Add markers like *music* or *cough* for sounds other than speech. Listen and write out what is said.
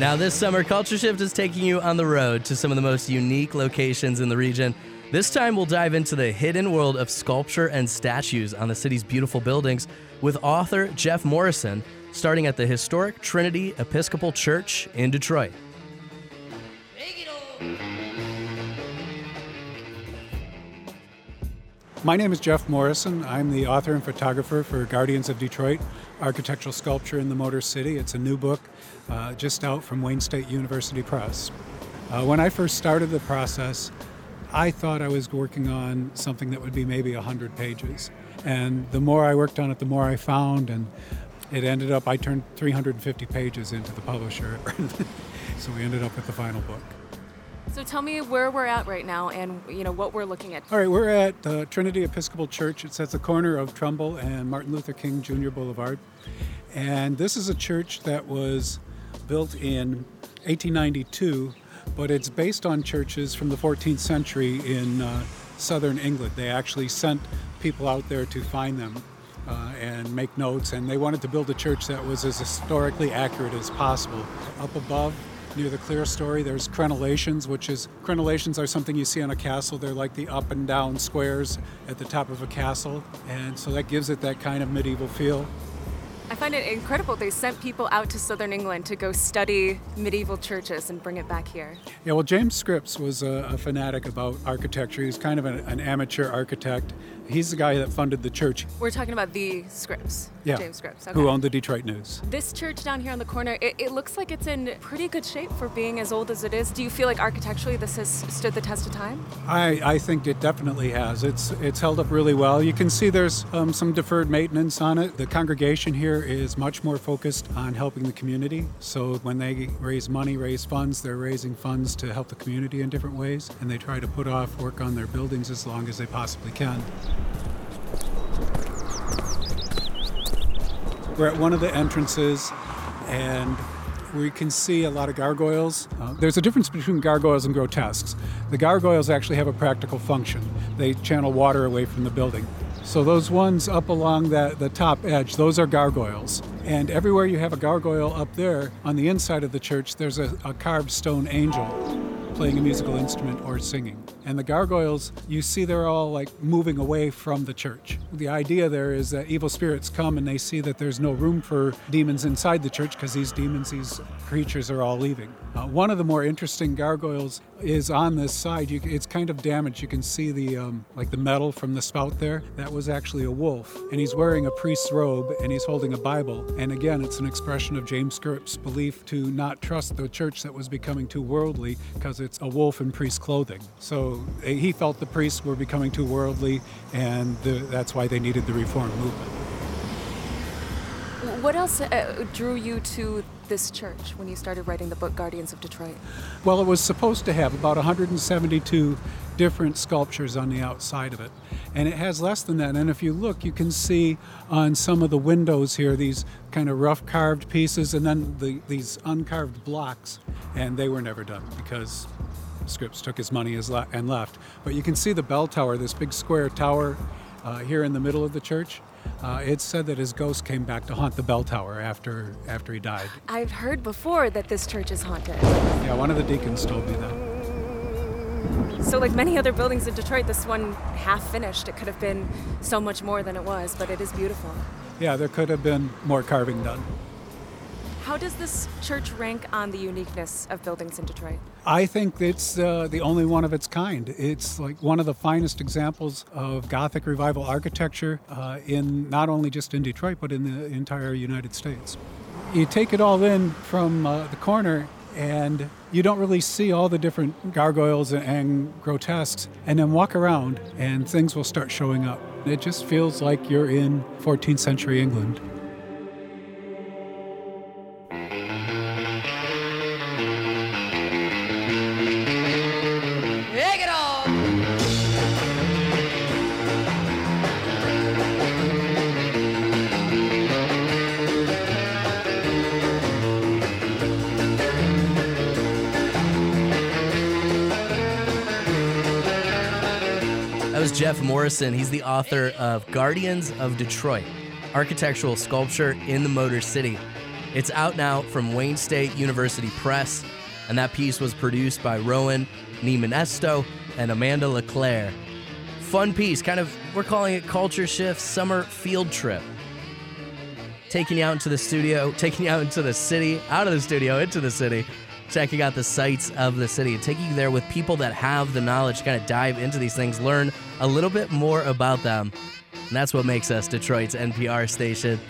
Now, this summer, Culture Shift is taking you on the road to some of the most unique locations in the region. This time, we'll dive into the hidden world of sculpture and statues on the city's beautiful buildings with author Jeff Morrison, starting at the historic Trinity Episcopal Church in Detroit. My name is Jeff Morrison. I'm the author and photographer for Guardians of Detroit, Architectural Sculpture in the Motor City. It's a new book uh, just out from Wayne State University Press. Uh, when I first started the process, I thought I was working on something that would be maybe 100 pages. And the more I worked on it, the more I found, and it ended up, I turned 350 pages into the publisher. *laughs* so we ended up with the final book. So tell me where we're at right now and you know what we're looking at. All right, we're at the Trinity Episcopal Church. It's at the corner of Trumbull and Martin Luther King Jr. Boulevard. And this is a church that was built in 1892, but it's based on churches from the 14th century in uh, southern England. They actually sent people out there to find them uh, and make notes, and they wanted to build a church that was as historically accurate as possible. Up above, near the clerestory. There's crenellations, which is crenellations are something you see on a castle. They're like the up and down squares at the top of a castle, and so that gives it that kind of medieval feel. I find it incredible they sent people out to southern England to go study medieval churches and bring it back here. Yeah, well, James Scripps was a, a fanatic about architecture. He was kind of an, an amateur architect He's the guy that funded the church. We're talking about the Scripps. Yeah. James Scripps. Okay. Who owned the Detroit News. This church down here on the corner, it, it, looks like it's in pretty good shape for being as old as it is. Do you feel like architecturally this has stood the test of time? I, I think it definitely has. It's it's held up really well. You can see there's um, some deferred maintenance on it. The congregation here is much more focused on helping the community. So when they raise money, raise funds, they're raising funds to help the community in different ways. And they try to put off work on their buildings as long as they possibly can. We're at one of the entrances, and we can see a lot of gargoyles. Uh, there's a difference between gargoyles and grotesques. The gargoyles actually have a practical function. They channel water away from the building. So those ones up along that the top edge, those are gargoyles. And everywhere you have a gargoyle up there on the inside of the church, there's a, a carved stone angel playing a musical instrument or singing. And the gargoyles, you see they're all like moving away from the church. The idea there is that evil spirits come and they see that there's no room for demons inside the church because these demons, these creatures are all leaving. Uh, one of the more interesting gargoyles is on this side. You, it's kind of damaged. You can see the um, like the metal from the spout there. That was actually a wolf, and he's wearing a priest's robe and he's holding a Bible. And again, it's an expression of James Scripps' belief to not trust the church that was becoming too worldly because it's a wolf in priest clothing. So he felt the priests were becoming too worldly, and the, that's why they needed the reform movement. What else uh, drew you to this church when you started writing the book Guardians of Detroit? Well, it was supposed to have about 172 different sculptures on the outside of it. And it has less than that. And if you look, you can see on some of the windows here these kind of rough carved pieces and then the, these uncarved blocks. And they were never done because Scripps took his money and left. But you can see the bell tower, this big square tower uh, here in the middle of the church. Uh, it's said that his ghost came back to haunt the bell tower after after he died. I've heard before that this church is haunted. Yeah, one of the deacons told me that. So, like many other buildings in Detroit, this one half finished. It could have been so much more than it was, but it is beautiful. Yeah, there could have been more carving done. How does this church rank on the uniqueness of buildings in Detroit? I think it's uh, the only one of its kind. It's like one of the finest examples of Gothic revival architecture uh, in not only just in Detroit, but in the entire United States. You take it all in from uh, the corner and you don't really see all the different gargoyles and grotesques, and then walk around and things will start showing up. It just feels like you're in 14th century England. Jeff Morrison. He's the author of Guardians of Detroit Architectural Sculpture in the Motor City. It's out now from Wayne State University Press, and that piece was produced by Rowan Niemisto and Amanda LeClaire. Fun piece, kind of, we're calling it Culture Shift Summer Field Trip. Taking you out into the studio, taking you out into the city, out of the studio, into the city, checking out the sights of the city, and taking you there with people that have the knowledge to kind of dive into these things, learn a little bit more about them. And that's what makes us Detroit's NPR station.